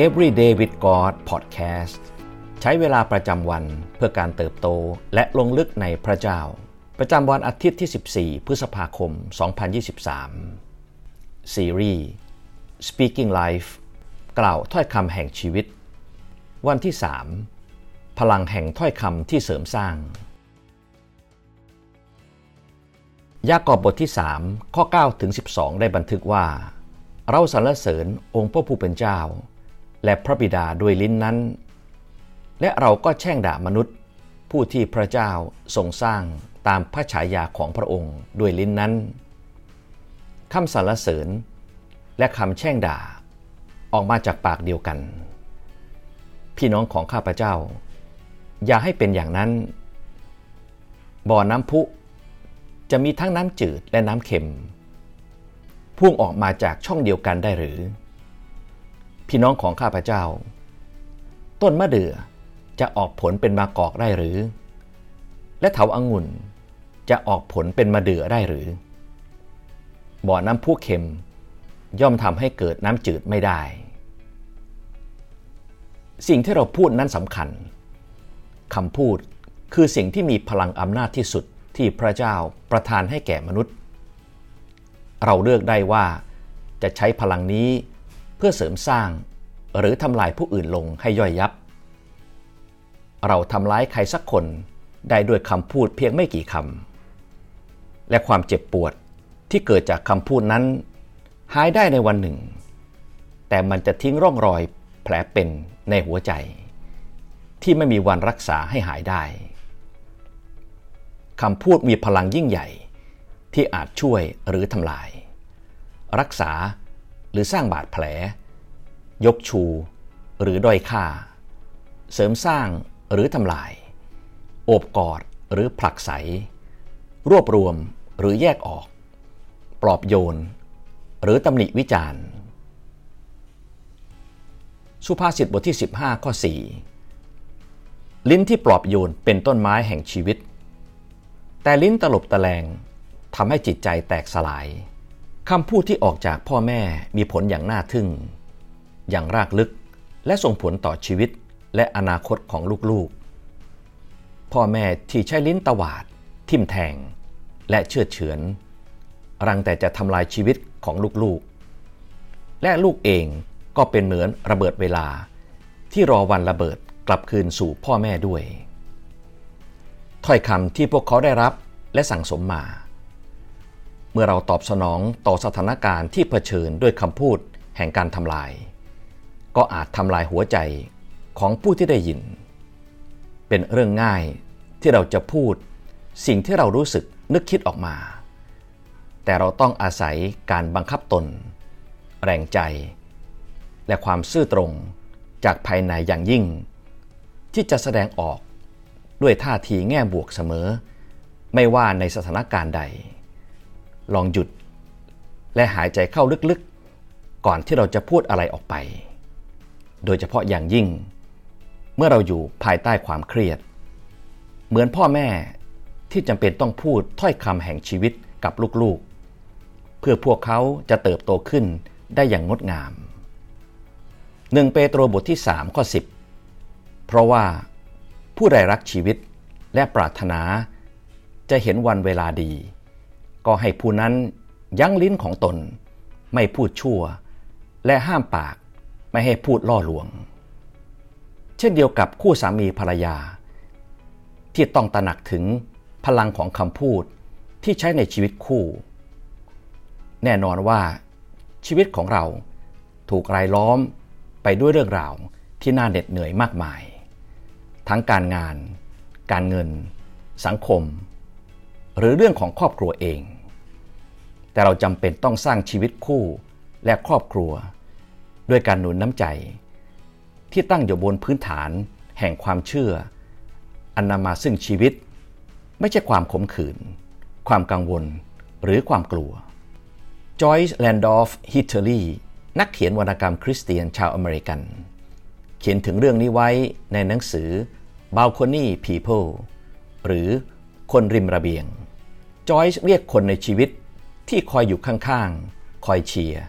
Everyday with God Podcast ใช้เวลาประจำวันเพื่อการเติบโตและลงลึกในพระเจ้า ประจำวันอาทิตย์ที่ 14 พฤษภาคม 2023 ซีรีส์ Speaking Life กล่าวถ้อยคำแห่งชีวิต วันที่ 3 พลังแห่งถ้อยคำที่เสริมสร้าง ยากอบบทที่ 3 ข้อ 9 ถึง 12 ได้บันทึกว่า เราสรรเสริญองค์พระผู้เป็นเจ้า และพระบิดาด้วยลิ้นนั้น และเราก็แช่งด่ามนุษย์ ผู้ที่พระเจ้าทรงสร้างตามพระฉายาของพระองค์ด้วยลิ้นนั้นคำสรรเสริญ และคำแช่งด่าออกมาจากปากเดียวกัน พี่น้องของข้าพเจ้า อย่าให้เป็นอย่างนั้น บ่อน้ำพุจะมีทั้งน้ำจืดและน้ำเค็ม พุ่งออกมาจากช่องเดียวกันได้หรือ พี่น้องของข้าพเจ้า ต้นมะเดื่อจะออกผลเป็นมากอกได้หรือ และเถาอางุ่นจะออกผลเป็นมะเดื่อได้หรือ บ่อน้ำพุเค็ม ย่อมทำให้เกิดน้ำจืดไม่ได้ สิ่งที่เราพูดนั้นสำคัญคำพูดคือสิ่งที่มีพลังอำนาจที่สุดที่พระเจ้าประทานให้แก่มนุษย์ เราเลือกได้ว่าจะใช้พลังนี้ พื่อเสริมสร้าง หรือทำลายผู้อื่นลงให้ย่อยยับ เราทำร้ายใครสักคนได้ด้วยคำพูดเพียงไม่กี่คำและความเจ็บปวดที่เกิดจากคำพูดนั้นหายได้ในวันหนึ่ง แต่มันจะทิ้งร่องรอยแผลเป็นในหัวใจ ที่ไม่มีวันรักษาให้หายได้คำพูดมีพลังยิ่งใหญ่ ที่อาจช่วยหรือทำลาย รักษา หรือสร้างบาดแผล ยกชู หรือด้อยค่า เสริมสร้างหรือทำลาย โอบกอดหรือผลักไส รวบรวมหรือแยกออก ปลอบโยน หรือตำหนิวิจารณ์ สุภาษิตบทที่ 15 ข้อ 4 ลิ้นที่ปลอบโยนเป็นต้นไม้แห่งชีวิต แต่ลิ้นตลบตะแลงทำให้จิตใจแตกสลาย คำพูดที่ออกจากพ่อแม่มีผลอย่างน่าทึ่ง อย่างรากลึก และส่งผลต่อชีวิตและอนาคตของลูกๆ พ่อแม่ที่ใช้ลิ้นตวาด ทิ่มแทง และเชื่อเฉือน รังแต่จะทำลายชีวิตของลูกๆ และลูกเองก็เป็นเหมือนระเบิดเวลา ที่รอวันระเบิดกลับคืนสู่พ่อแม่ด้วย ถ้อยคำที่พวกเขาได้รับและสั่งสมมา เมื่อเราตอบสนองต่อสถานการณ์ที่เผชิญด้วยคำพูดแห่งการทำลาย ก็อาจทำลายหัวใจของผู้ที่ได้ยิน เป็นเรื่องง่ายที่เราจะพูดสิ่งที่เรารู้สึกนึกคิดออกมา แต่เราต้องอาศัยการบังคับตน แรงใจ และความซื่อตรงจากภายในอย่างยิ่ง ที่จะแสดงออกด้วยท่าทีแง่บวกเสมอ ไม่ว่าในสถานการณ์ใด ลองหยุด และหายใจเข้าลึกๆ ก่อนที่เราจะพูดอะไรออกไป โดยเฉพาะอย่างยิ่ง เมื่อเราอยู่ภายใต้ความเครียด เหมือนพ่อแม่ที่จำเป็นต้องพูดถ้อยคำแห่งชีวิตกับลูกๆ เพื่อพวกเขาจะเติบโตขึ้นได้อย่างงดงามหนึ่งเปโตรบทที่3ข้อ10 เพราะว่าผู้ใดรักชีวิตและปรารถนาจะเห็นวันเวลาดี ก็ให้ผู้นั้นยั้งลิ้นของตน ไม่พูดชั่ว และห้ามปากไม่ให้พูดล่อลวง เช่นเดียวกับคู่สามีภรรยา ที่ต้องตระหนักถึงพลังของคำพูดที่ใช้ในชีวิตคู่ แน่นอนว่า ชีวิตของเราถูกรายล้อมไปด้วยเรื่องราวที่น่าเหน็ดเหนื่อยมากมาย ทั้งการงาน การเงิน สังคม หรือเรื่องของครอบครัวเอง แต่เราจำเป็นต้องสร้างชีวิตคู่และครอบครัว ด้วยการหนุนน้ำใจ ที่ตั้งอยู่บนพื้นฐานแห่งความเชื่อ อันนำมาซึ่งชีวิต ไม่ใช่ความขมขื่น ความกังวลหรือความกลัว Joyce Landorf Heatherley นักเขียนวรรณกรรมคริสเตียนชาวอเมริกัน เขียนถึงเรื่องนี้ไว้ในหนังสือ Balcony People หรือคนริมระเบียง จอยส์เรียกคนในชีวิตที่คอยอยู่ข้างๆ คอยเชียร์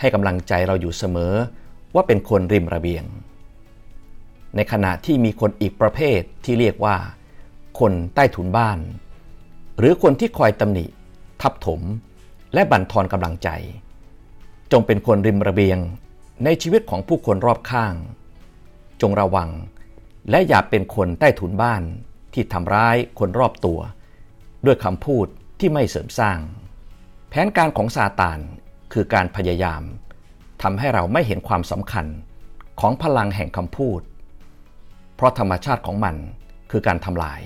ให้กำลังใจเราอยู่เสมอว่าเป็นคนริมระเบียง ในขณะที่มีคนอีกประเภทที่เรียกว่า คนใต้ถุนบ้าน หรือคนที่คอยตำหนิ ทับถม และบั่นทอนกำลังใจ จงเป็นคนริมระเบียงในชีวิตของผู้คนรอบข้าง จงระวัง และอย่าเป็นคนใต้ถุนบ้านที่ทำร้ายคนรอบตัว ด้วยคำพูดที่ไม่เสริมสร้าง แผนการของซาตานคือการพยายามทำให้เราไม่เห็นความสำคัญของพลังแห่งคำพูด เพราะธรรมชาติของมันคือการทำลาย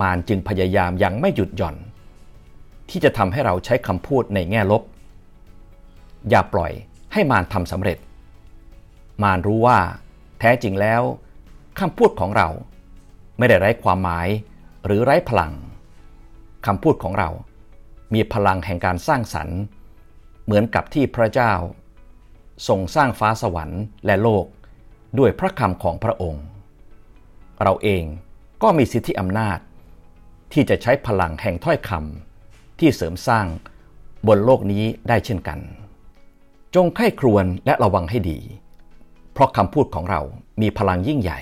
มารจึงพยายามอย่างไม่หยุดหย่อน ที่จะทำให้เราใช้คำพูดในแง่ลบ อย่าปล่อยให้มารทำสำเร็จ มารรู้ว่าแท้จริงแล้วคำพูดของเราไม่ได้ไร้ความหมาย หรือไร้พลังคำพูดของเรา มีพลังแห่งการสร้างสรรค์ เหมือนกับที่พระเจ้าทรงสร้างฟ้าสวรรค์และโลกด้วยพระคำของพระองค์ เราเองก็มีสิทธิอำนาจ ที่จะใช้พลังแห่งถ้อยคำที่เสริมสร้างบนโลกนี้ได้เช่นกัน จงไข้ครวญและระวังให้ดี เพราะคำพูดของเรามีพลังยิ่งใหญ่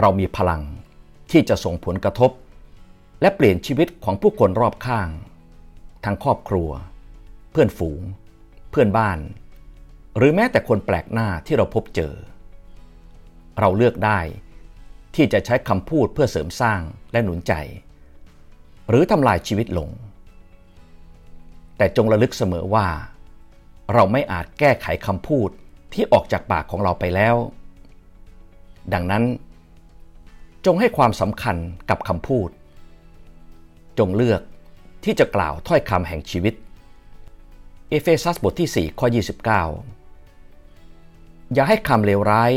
เรามีพลัง ที่จะส่งผลกระทบ และเปลี่ยนชีวิตของผู้คนรอบข้าง ทั้งครอบครัว เพื่อนฝูง เพื่อนบ้าน หรือแม้แต่คนแปลกหน้าที่เราพบเจอ เราเลือกได้ที่จะใช้คำพูดเพื่อเสริมสร้างและหนุนใจ หรือทำลายชีวิตลง แต่จงระลึกเสมอว่า เราไม่อาจแก้ไขคำพูดที่ออกจากปากของเราไปแล้ว ดังนั้น จงให้ความสำคัญกับคำพูด จงเลือกที่จะกล่าวถ้อยคำแห่งชีวิต เอเฟซัสบทที่ 4 ข้อ 29 อย่าให้คำเลวร้าย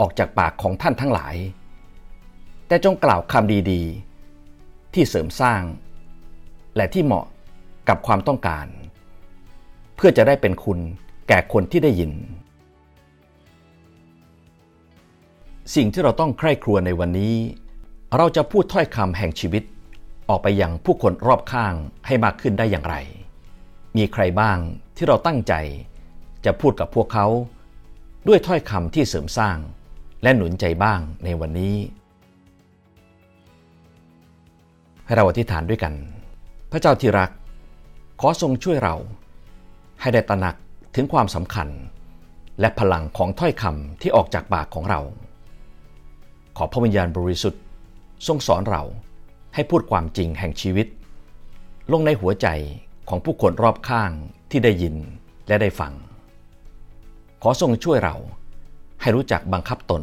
ออกจากปากของท่านทั้งหลาย แต่จงกล่าวคำดีๆ ที่เสริมสร้าง และที่เหมาะกับความต้องการ เพื่อจะได้เป็นคุณแก่คนที่ได้ยิน สิ่งที่เราต้องใคร่ครวญในวันนี้ เราจะพูดถ้อยคำแห่งชีวิต ออกไปยังผู้คนรอบข้างให้มากขึ้นได้อย่างไร มีใครบ้างที่เราตั้งใจ จะพูดกับพวกเขา ด้วยถ้อยคำที่เสริมสร้าง และหนุนใจบ้างในวันนี้ ให้เราอธิษฐานด้วยกัน พระเจ้าที่รัก ขอทรงช่วยเรา ให้ได้ตระหนักถึงความสำคัญ และพลังของถ้อยคำที่ออกจากปากของเรา ขอพระวิญญาณบริสุทธิ์ ทรงสอนเราให้พูดความจริงแห่งชีวิต ลงในหัวใจของผู้คนรอบข้างที่ได้ยินและได้ฟัง ขอทรงช่วยเราให้รู้จักบังคับตน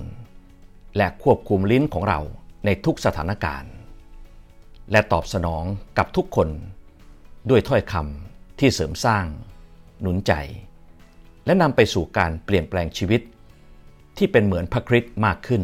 และควบคุมลิ้นของเราในทุกสถานการณ์ และตอบสนองกับทุกคน ด้วยถ้อยคำที่เสริมสร้าง หนุนใจ และนำไปสู่การเปลี่ยนแปลงชีวิต ที่เป็นเหมือนพระคริสต์มากขึ้น